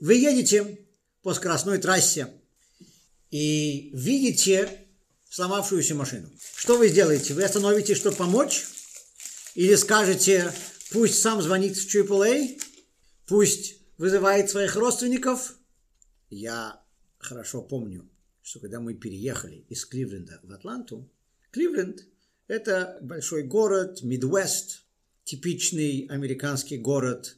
Вы едете по скоростной трассе и видите сломавшуюся машину. Что вы сделаете? Вы остановитесь, чтобы помочь? Или скажете, пусть сам звонит в AAA, пусть вызывает своих родственников? Я хорошо помню, что когда мы переехали из Кливленда в Атланту, Кливленд – это большой город, Мидвест, типичный американский город,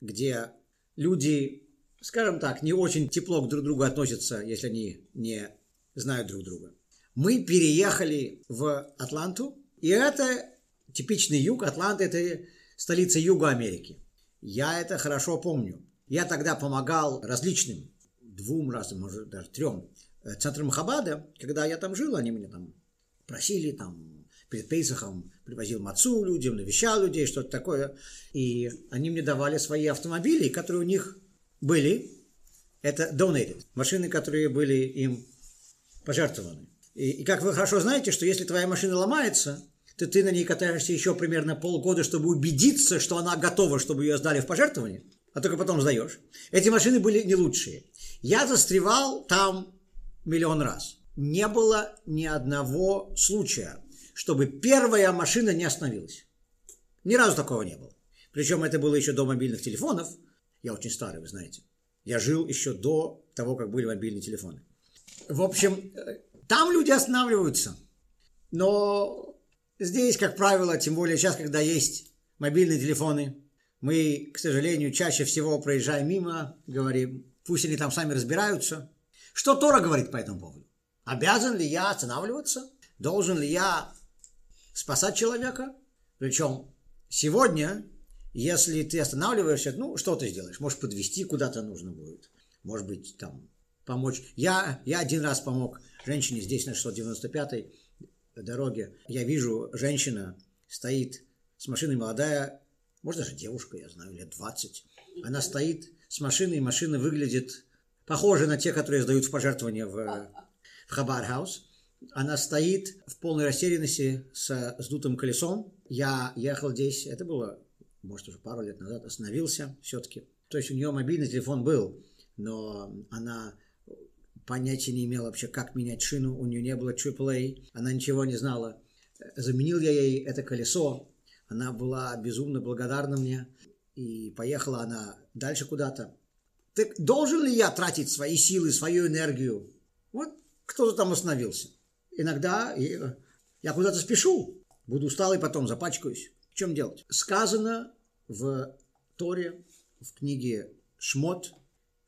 где люди, скажем так, не очень тепло к друг другу относятся, если они не знают друг друга. Мы переехали в Атланту, и это типичный юг. Атланта – это столица Юга Америки. Я это хорошо помню. Я тогда помогал различным, двум разным, может даже трем, э, центрам Хабада, когда я там жил, они меня там просили, там, перед Пейсахом привозил мацу людям, навещал людей, что-то такое. И они мне давали свои автомобили, которые у них были. Это donated, машины, которые были им пожертвованы. И, и как вы хорошо знаете, что если твоя машина ломается, то ты на ней катаешься еще примерно полгода, чтобы убедиться, что она готова, чтобы ее сдали в пожертвование, а только потом сдаешь. Эти машины были не лучшие. Я застревал там миллион раз. Не было ни одного случая, чтобы первая машина не остановилась. Ни разу такого не было. Причем это было еще до мобильных телефонов. Я очень старый, вы знаете. Я жил еще до того, как были мобильные телефоны. В общем, э, там люди останавливаются. Но Здесь, как правило, тем более сейчас, когда есть мобильные телефоны, мы, к сожалению, чаще всего проезжаем мимо, говорим, пусть они там сами разбираются. Что Тора говорит по этому поводу? Обязан ли я останавливаться? Должен ли я спасать человека? Причем сегодня, если ты останавливаешься, ну, что ты сделаешь? Может, подвести куда-то нужно будет. Может быть, там, помочь. Я, я один раз помог женщине здесь на 695-й дороге, я вижу, женщина стоит с машиной молодая, может даже девушка, я знаю, лет 20. Она стоит с машиной, и машина выглядит похоже на те, которые сдают в пожертвования в, в Chabad House. Она стоит в полной растерянности с сдутым колесом. Я ехал здесь, это было, может, уже пару лет назад, остановился все-таки. То есть у нее мобильный телефон был, но она понятия не имела вообще, как менять шину, у нее не было AAA, она ничего не знала. Заменил я ей это колесо, она была безумно благодарна мне, и поехала она дальше куда-то. Так должен ли я тратить свои силы, свою энергию? Вот кто-то там остановился. Иногда я куда-то спешу, буду усталый, потом запачкаюсь. В чем делать? Сказано в Торе, в книге Шмот,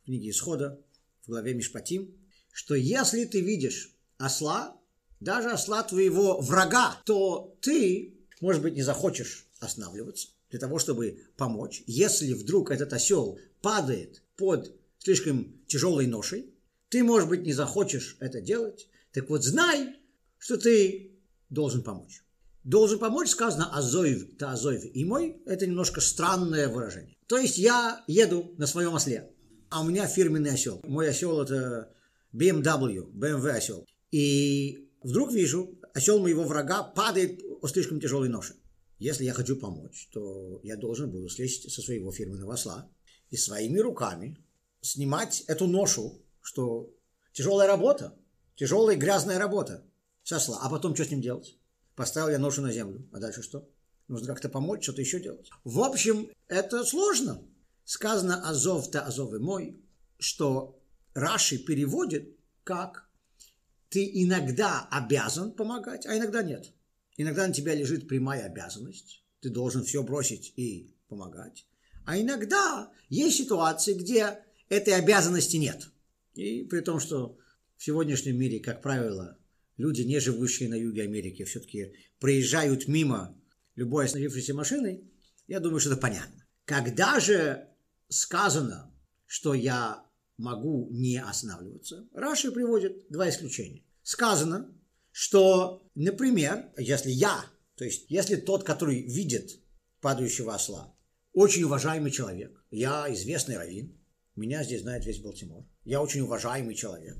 в книге Исхода, в главе Мишпатим, что если ты видишь осла, даже осла твоего врага, то ты, может быть, не захочешь останавливаться для того, чтобы помочь. Если вдруг этот осел падает под слишком тяжелой ношей, ты, может быть, не захочешь это делать. Так вот, знай, что ты должен помочь. Должен помочь, сказано азоев, та азоев. И мой – это немножко странное выражение. То есть я еду на своем осле, а у меня фирменный осел. Мой осел – это BMW, BMW осел. И вдруг вижу, осел моего врага падает слишком тяжелой ноше. Если я хочу помочь, то я должен буду слезть со своего фирменного осла и своими руками снимать эту ношу, что тяжелая работа, тяжелая грязная работа с осла. А потом что с ним делать? Поставил я ношу на землю. А дальше что? Нужно как-то помочь, что-то еще делать. В общем, это сложно. Сказано «Азов-то Азов и мой», что Раши переводит как ты иногда обязан помогать, а иногда нет. Иногда на тебя лежит прямая обязанность. Ты должен все бросить и помогать. А иногда есть ситуации, где этой обязанности нет. И при том, что в сегодняшнем мире, как правило, люди, не живущие на юге Америки, все-таки проезжают мимо любой остановившейся машины, я думаю, что это понятно. Когда же сказано, что я могу не останавливаться. Раши приводит два исключения. Сказано, что, например, если я, то есть если тот, который видит падающего осла, очень уважаемый человек, я известный раввин, меня здесь знает весь Балтимор, я очень уважаемый человек,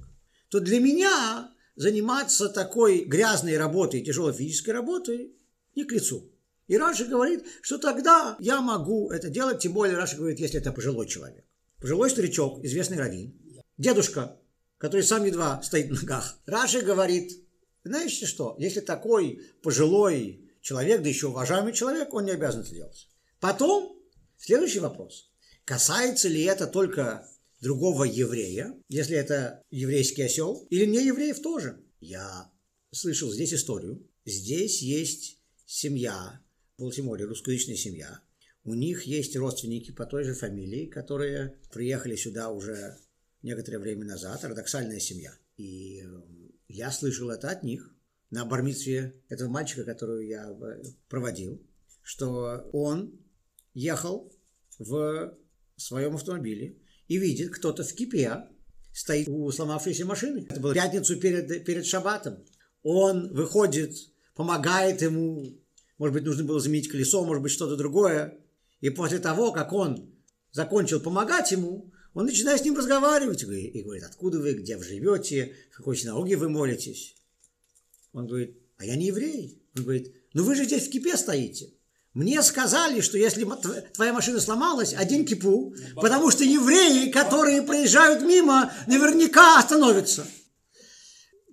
то для меня заниматься такой грязной работой, тяжелой физической работой не к лицу. И Раши говорит, что тогда я могу это делать, тем более Раши говорит, если это пожилой человек. пожилой старичок, известный раввин, дедушка, который сам едва стоит на ногах. Раши говорит, знаете что, если такой пожилой человек, да еще уважаемый человек, он не обязан это делать. Потом, следующий вопрос. Касается ли это только другого еврея, если это еврейский осел, или не евреев тоже? Я слышал здесь историю. Здесь есть семья, в Балтиморе, русскоязычная семья. У них есть родственники по той же фамилии, которые приехали сюда уже некоторое время назад, ортодоксальная семья. И э, я слышал это от них на бармитве этого мальчика, которую я э, проводил, что он ехал в своем автомобиле и видит, кто-то в кипе стоит у сломавшейся машины. Это было пятницу перед, перед шаббатом. Он выходит, помогает ему, может быть, нужно было заменить колесо, может быть, что-то другое. И после того, как он закончил помогать ему, он начинает с ним разговаривать и говорит, откуда вы, где вы живете, в какой синагоге вы молитесь. Он говорит, а я не еврей. Он говорит, ну вы же здесь в кипе стоите. Мне сказали, что если твоя машина сломалась, один кипу, потому что евреи, которые проезжают мимо, наверняка остановятся.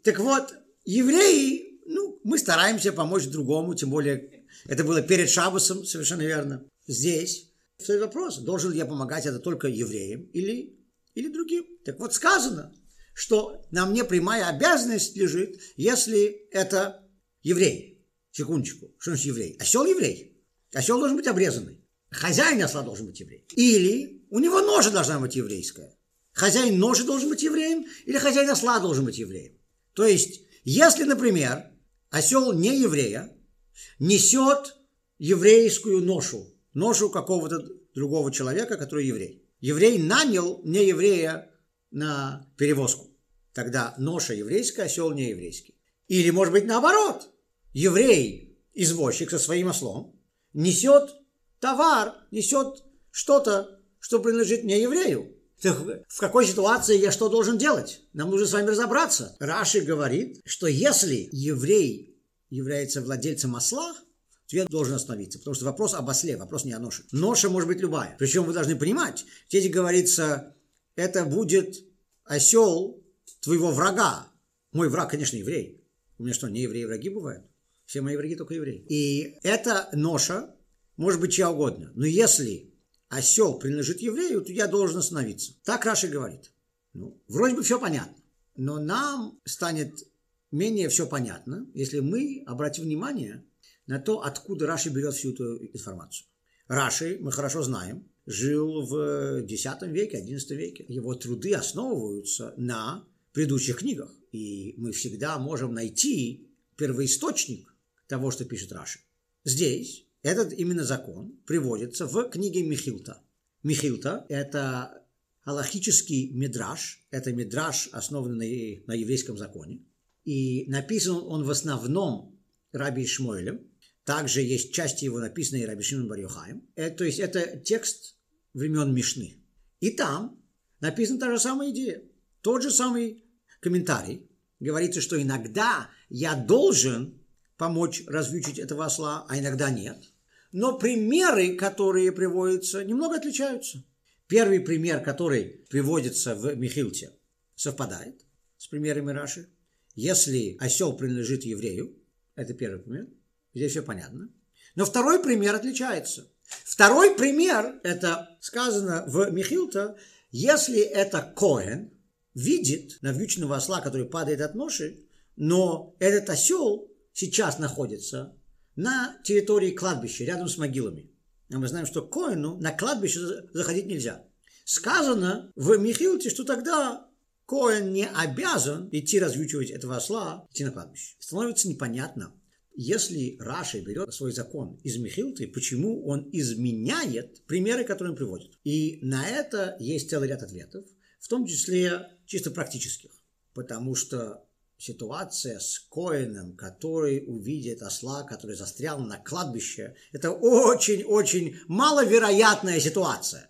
Так вот, евреи, ну, мы стараемся помочь другому, тем более это было перед Шабасом, совершенно верно. Здесь Второй вопрос, должен ли я помогать это только евреям или, или другим? Так вот сказано, что на мне прямая обязанность лежит, если это еврей. Секундочку, что значит еврей? Осел еврей. Осел должен быть обрезанный. Хозяин осла должен быть еврей. Или у него ножа должна быть еврейская. Хозяин ножи должен быть евреем, или хозяин осла должен быть евреем. То есть, если, например, осел не еврея несет еврейскую ношу, ношу какого-то другого человека, который еврей. Еврей нанял не еврея на перевозку. Тогда ноша еврейская, осел не еврейский. Или, может быть, наоборот. Еврей, извозчик со своим ослом, несет товар, несет что-то, что принадлежит не еврею. Так в какой ситуации я что должен делать? Нам нужно с вами разобраться. Раши говорит, что если еврей является владельцем осла, Цвет должен остановиться, потому что вопрос об осле, вопрос не о ноше. Ноша может быть любая. Причем вы должны понимать, здесь говорится, это будет осел твоего врага. Мой враг, конечно, еврей. У меня что, не евреи враги бывают? Все мои враги только евреи. И эта ноша может быть чья угодно. Но если осел принадлежит еврею, то я должен остановиться. Так Раши говорит. Ну, вроде бы все понятно. Но нам станет менее все понятно, если мы обратим внимание на то, откуда Раши берет всю эту информацию. Раши, мы хорошо знаем, жил в X веке, XI веке. Его труды основываются на предыдущих книгах. И мы всегда можем найти первоисточник того, что пишет Раши. Здесь этот именно закон приводится в книге Михилта. Михилта – это аллахический мидраж, это мидраж, основанный на, еврейском законе. И написан он в основном Раби Шмуэлем, также есть части его, написанные Рабишином Барьохаем. Это, то есть это текст времен Мишны. И там написана та же самая идея. Тот же самый комментарий. Говорится, что иногда я должен помочь развючить этого осла, а иногда нет. Но примеры, которые приводятся, немного отличаются. Первый пример, который приводится в Михилте, совпадает с примерами Раши. Если осел принадлежит еврею, это первый пример – Здесь все понятно. Но второй пример отличается. Второй пример, это сказано в Михилта, если это Коэн видит навьюченного осла, который падает от ноши, но этот осел сейчас находится на территории кладбища, рядом с могилами. А мы знаем, что Коэну на кладбище заходить нельзя. Сказано в Михилте, что тогда Коэн не обязан идти развючивать этого осла, идти на кладбище. Становится непонятно, если Раши берет свой закон из Михилты, почему он изменяет примеры, которые он приводит? И на это есть целый ряд ответов, в том числе чисто практических. Потому что ситуация с Коином, который увидит осла, который застрял на кладбище, это очень-очень маловероятная ситуация.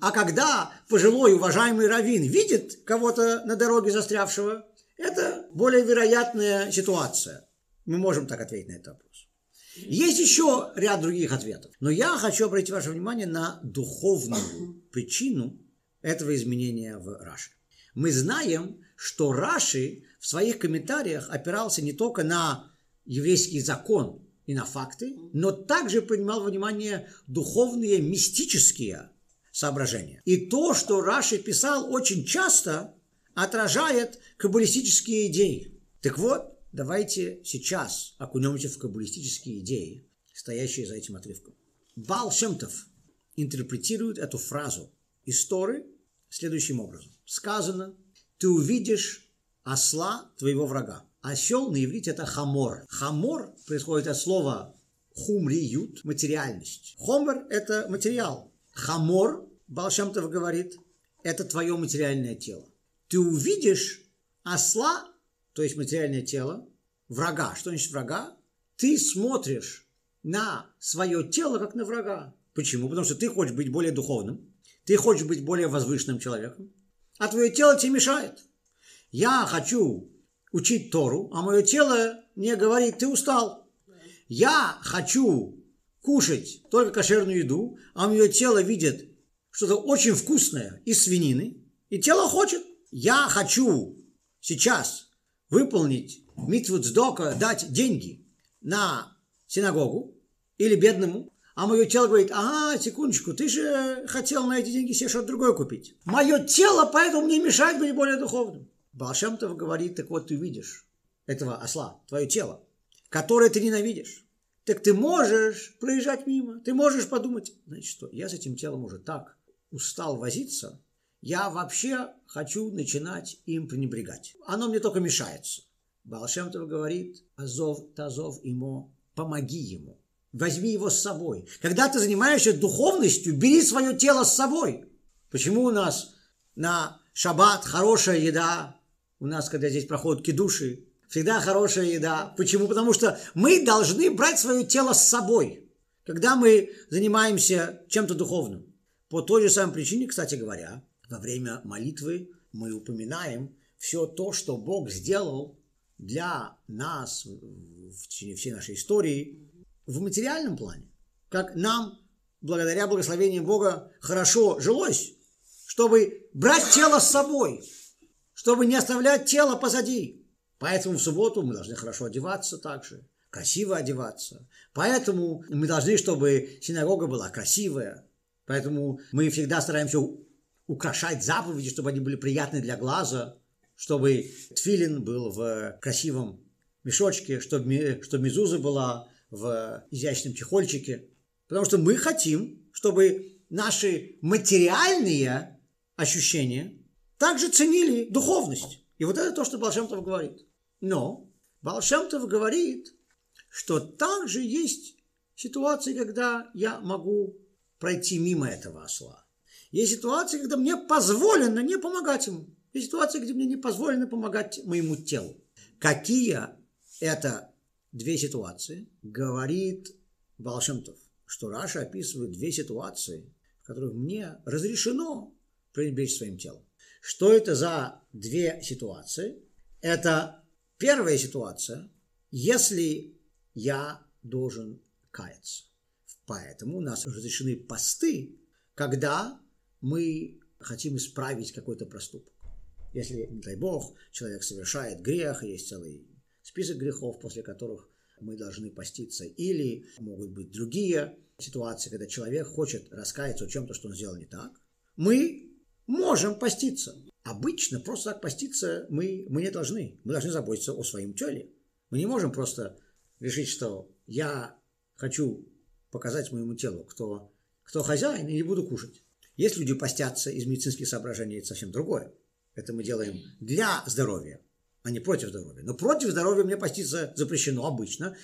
А когда пожилой уважаемый раввин видит кого-то на дороге застрявшего, это более вероятная ситуация. Мы можем так ответить на этот вопрос. Есть еще ряд других ответов. Но я хочу обратить ваше внимание на духовную причину этого изменения в Раши. Мы знаем, что Раши в своих комментариях опирался не только на еврейский закон и на факты, но также принимал во внимание духовные, мистические соображения. И то, что Раши писал очень часто, отражает каббалистические идеи. Так вот, давайте сейчас окунемся в каббалистические идеи, стоящие за этим отрывком. Баал Шем-Тов интерпретирует эту фразу из Торы следующим образом. Сказано, ты увидишь осла твоего врага. Осел на иврите это хамор. Хамор происходит от слова хумриют, материальность. Хомер – это материал. Хамор, Балшамтов говорит, это твое материальное тело. Ты увидишь осла, то есть материальное тело, врага. Что значит врага? Ты смотришь на свое тело как на врага. Почему? Потому что ты хочешь быть более духовным, ты хочешь быть более возвышенным человеком, а твое тело тебе мешает. Я хочу учить Тору, а мое тело мне говорит, ты устал. Я хочу кушать только кошерную еду, а мое тело видит что-то очень вкусное из свинины, и тело хочет. Я хочу сейчас выполнить митву цдока, дать деньги на синагогу или бедному, а мое тело говорит, ага, секундочку, ты же хотел на эти деньги себе что-то другое купить. Мое тело поэтому мне мешает быть более духовным. Балшемтов говорит, так вот ты видишь этого осла, твое тело, которое ты ненавидишь. Так ты можешь проезжать мимо, ты можешь подумать, значит что, я с этим телом уже так устал возиться, я вообще хочу начинать им пренебрегать. Оно мне только мешается. Балшемтов говорит, Азов, Тазов ему, помоги ему. Возьми его с собой. Когда ты занимаешься духовностью, бери свое тело с собой. Почему у нас на шаббат хорошая еда, у нас, когда здесь проходят кидуши, всегда хорошая еда. Почему? Потому что мы должны брать свое тело с собой, когда мы занимаемся чем-то духовным. По той же самой причине, кстати говоря, во время молитвы мы упоминаем все то, что Бог сделал для нас в течение всей нашей истории в материальном плане. Как нам, благодаря благословению Бога, хорошо жилось, чтобы брать тело с собой, чтобы не оставлять тело позади. Поэтому в субботу мы должны хорошо одеваться также, красиво одеваться. Поэтому мы должны, чтобы синагога была красивая. Поэтому мы всегда стараемся украшать заповеди, чтобы они были приятны для глаза, чтобы тфилин был в красивом мешочке, чтобы, чтобы мезуза была в изящном чехольчике. Потому что мы хотим, чтобы наши материальные ощущения также ценили духовность. И вот это то, что Балшемтов говорит. Но Балшемтов говорит, что также есть ситуации, когда я могу пройти мимо этого осла. Есть ситуации, когда мне позволено не помогать ему. Есть ситуации, где мне не позволено помогать моему телу. Какие это две ситуации? Говорит Балшемтов, что Раша описывает две ситуации, в которых мне разрешено пренебречь своим телом. Что это за две ситуации? Это первая ситуация, если я должен каяться. Поэтому у нас разрешены посты, когда мы хотим исправить какой-то проступок. Если, не дай бог, человек совершает грех, есть целый список грехов, после которых мы должны поститься. Или могут быть другие ситуации, когда человек хочет раскаяться в чем-то, что он сделал не так. Мы можем поститься. Обычно просто так поститься мы, мы не должны. Мы должны заботиться о своем теле. Мы не можем просто решить, что я хочу показать моему телу, кто, кто хозяин, и не буду кушать. Есть люди постятся из медицинских соображений, это совсем другое. Это мы делаем для здоровья, а не против здоровья. Но против здоровья мне поститься запрещено обычно,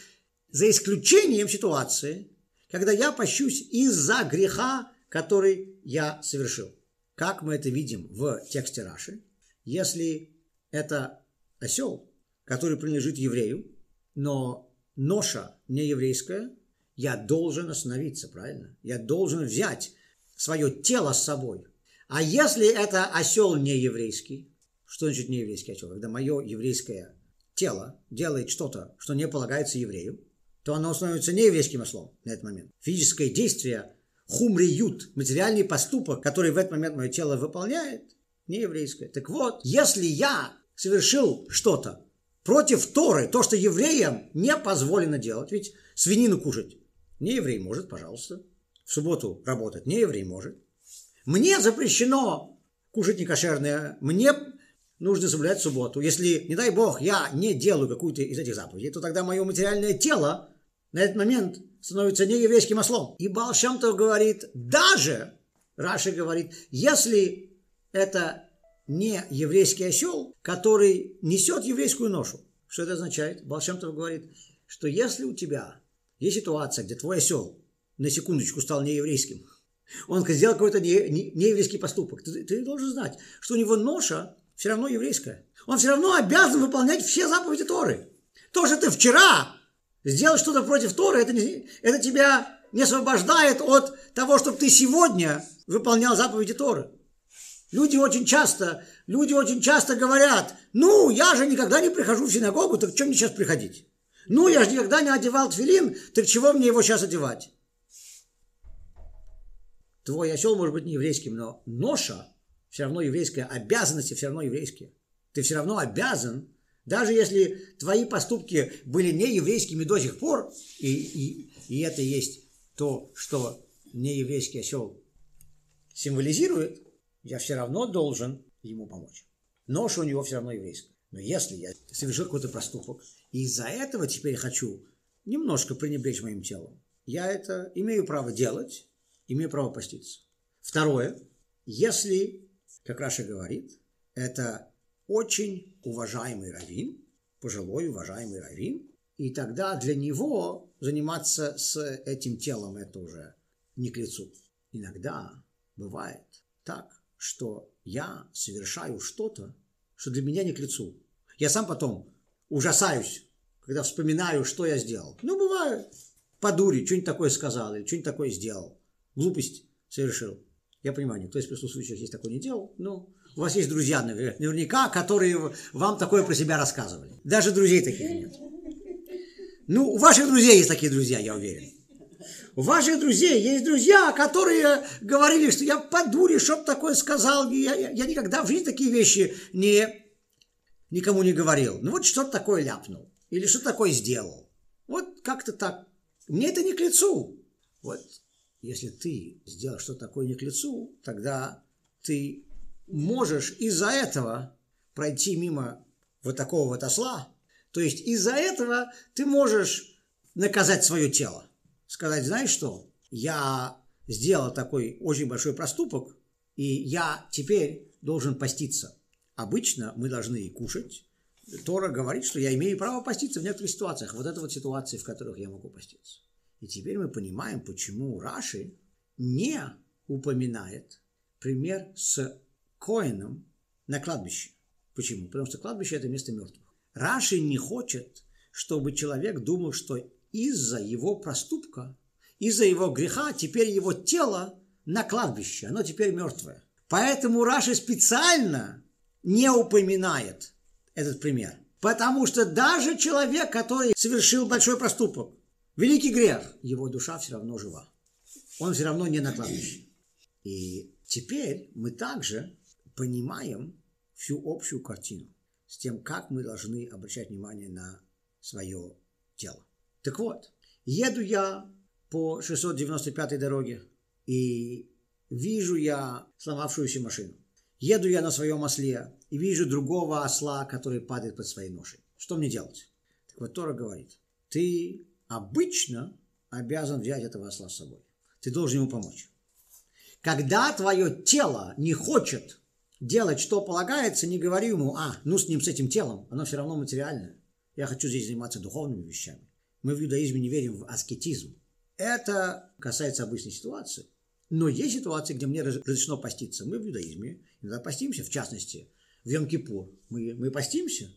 за исключением ситуации, когда я пощусь из-за греха, который я совершил. Как мы это видим в тексте Раши, если это осел, который принадлежит еврею, но ноша не еврейская, я должен остановиться, правильно? Я должен взять свое тело с собой. А если это осел не еврейский, что значит не еврейский осел? Когда мое еврейское тело делает что-то, что не полагается еврею, то оно становится не еврейским ослом на этот момент. Физическое действие хумриют, материальный поступок, который в этот момент мое тело выполняет, не еврейское. Так вот, если я совершил что-то против Торы, то, что евреям не позволено делать, ведь свинину кушать не еврей может, пожалуйста. В субботу работать не еврей может. Мне запрещено кушать некошерное, мне нужно соблюдать субботу. Если, не дай бог, я не делаю какую-то из этих заповедей, то тогда мое материальное тело на этот момент становится не еврейским ослом. И Балшамтов говорит, даже, Раши говорит, если это не еврейский осел, который несет еврейскую ношу. Что это означает? Балшамтов говорит, что если у тебя есть ситуация, где твой осел на секундочку стал нееврейским, он сделал какой-то нееврейский поступок, ты, ты должен знать, что у него ноша все равно еврейская. Он все равно обязан выполнять все заповеди Торы. То, что ты вчера сделал что-то против Торы, это, это тебя не освобождает от того, чтобы ты сегодня выполнял заповеди Торы. Люди очень часто, люди очень часто говорят, ну, я же никогда не прихожу в синагогу, так что мне сейчас приходить? Ну, я же никогда не одевал тфилин, так чего мне его сейчас одевать? Твой осел может быть не еврейским, но ноша все равно еврейская, обязанности все равно еврейские. Ты все равно обязан, даже если твои поступки были не еврейскими до сих пор, и, и, и это есть то, что нееврейский осел символизирует, я все равно должен ему помочь. Нож у него все равно еврейский. Но если я совершил какой-то проступок, и из-за этого теперь хочу немножко пренебречь моим телом, я это имею право делать, имею право поститься. Второе, если, как Раша говорит, это очень уважаемый раввин, пожилой уважаемый раввин, и тогда для него заниматься с этим телом это уже не к лицу. Иногда бывает так, что я совершаю что-то, что для меня не к лицу. Я сам потом ужасаюсь, когда вспоминаю, что я сделал. Ну, бывает. По дуре, что-нибудь такое сказал или что-нибудь такое сделал. Глупость совершил. Я понимаю, никто из присутствующих здесь такое не делал, но у вас есть друзья наверняка, которые вам такое про себя рассказывали. Даже друзей таких нет. Ну, у ваших друзей есть такие друзья, я уверен. У ваших друзей есть друзья, которые говорили, что я по дуре что-то такое сказал, я, я, я никогда в жизни такие вещи не, никому не говорил. Ну вот что-то такое ляпнул или что-то такое сделал. Вот как-то так. Мне это не к лицу. Вот если ты сделал что-то такое не к лицу, тогда ты можешь из-за этого пройти мимо вот такого вот осла. То есть из-за этого ты можешь наказать свое тело сказать, знаешь что, я сделал такой очень большой проступок, и я теперь должен поститься. Обычно мы должны кушать. Тора говорит, что я имею право поститься в некоторых ситуациях. Вот это вот ситуации, в которых я могу поститься. И теперь мы понимаем, почему Раши не упоминает пример с Коином на кладбище. Почему? Потому что кладбище – это место мертвых. Раши не хочет, чтобы человек думал, что из-за его проступка, из-за его греха, теперь его тело на кладбище, оно теперь мертвое. Поэтому Раши специально не упоминает этот пример. Потому что даже человек, который совершил большой проступок, великий грех, его душа все равно жива. Он все равно не на кладбище. И теперь мы также понимаем всю общую картину с тем, как мы должны обращать внимание на свое тело. Так вот, еду я по 695 дороге, и вижу я сломавшуюся машину. Еду я на своем осле и вижу другого осла, который падает под своей ношей. Что мне делать? Так вот Тора говорит, ты обычно обязан взять этого осла с собой. Ты должен ему помочь. Когда твое тело не хочет делать, что полагается, не говори ему, а, ну с ним, с этим телом, оно все равно материальное. Я хочу здесь заниматься духовными вещами. Мы в иудаизме не верим в аскетизм. Это касается обычной ситуации. Но есть ситуации, где мне разрешено поститься. Мы в иудаизме иногда постимся, в частности, в Йом-Кипур. Мы, мы постимся.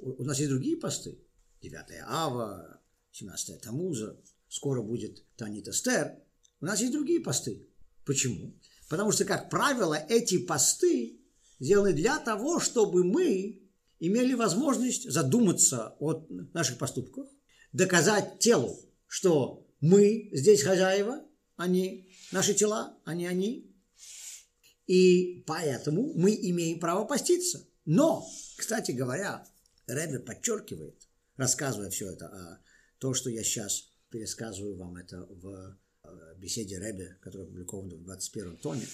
У нас есть другие посты. 9 Ава, 17 Тамуза, скоро будет Танит Эстер. У нас есть другие посты. Почему? Потому что, как правило, эти посты сделаны для того, чтобы мы имели возможность задуматься о наших поступках, доказать телу, что мы здесь хозяева, они, наши тела, они они. И поэтому мы имеем право поститься. Но, кстати говоря, Рэбе подчеркивает, рассказывая все это, а то, что я сейчас пересказываю вам это в э, беседе Рэбе, которая опубликована в 21 томе,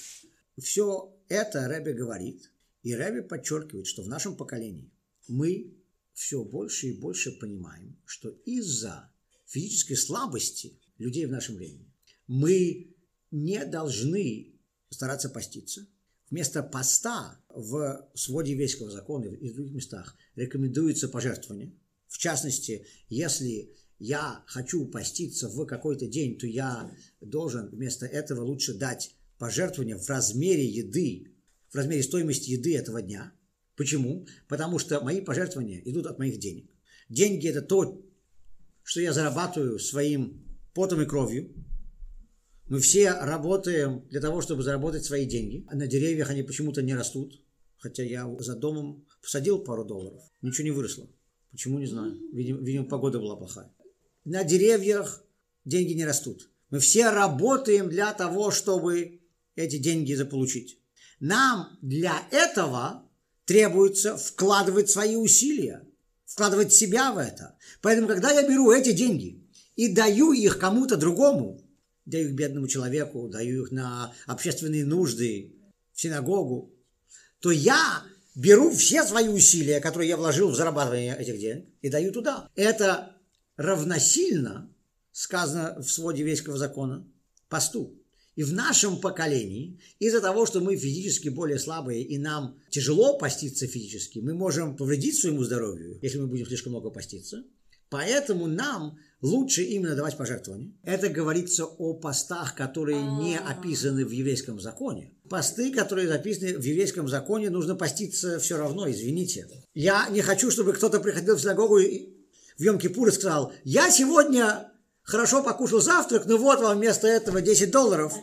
все это Рэбе говорит, и Рэбе подчеркивает, что в нашем поколении мы все больше и больше понимаем, что из-за физической слабости людей в нашем времени мы не должны стараться поститься. Вместо поста в своде еврейского закона и в других местах рекомендуется пожертвование. В частности, если я хочу поститься в какой-то день, то я должен вместо этого лучше дать пожертвование в размере еды, в размере стоимости еды этого дня. Почему? Потому что мои пожертвования идут от моих денег. Деньги – это то, что я зарабатываю своим потом и кровью. Мы все работаем для того, чтобы заработать свои деньги. На деревьях они почему-то не растут. Хотя я за домом посадил пару долларов, ничего не выросло. Почему, не знаю. Видимо, видимо погода была плохая на деревьях деньги не растут. Мы все работаем для того, чтобы эти деньги заполучить. Нам для этого требуется вкладывать свои усилия, вкладывать себя в это. Поэтому, когда я беру эти деньги и даю их кому-то другому, даю их бедному человеку, даю их на общественные нужды, в синагогу, то я беру все свои усилия, которые я вложил в зарабатывание этих денег, и даю туда. Это равносильно, сказано в своде еврейского закона, посту. И в нашем поколении, из-за того, что мы физически более слабые и нам тяжело поститься физически, мы можем повредить своему здоровью, если мы будем слишком много поститься. Поэтому нам лучше именно давать пожертвования. Это говорится о постах, которые не описаны в еврейском законе. Посты, которые записаны в еврейском законе, нужно поститься все равно, извините. Я не хочу, чтобы кто-то приходил в синагогу и в Йом-Кипур и сказал, я сегодня хорошо покушал завтрак, но вот вам вместо этого 10 долларов.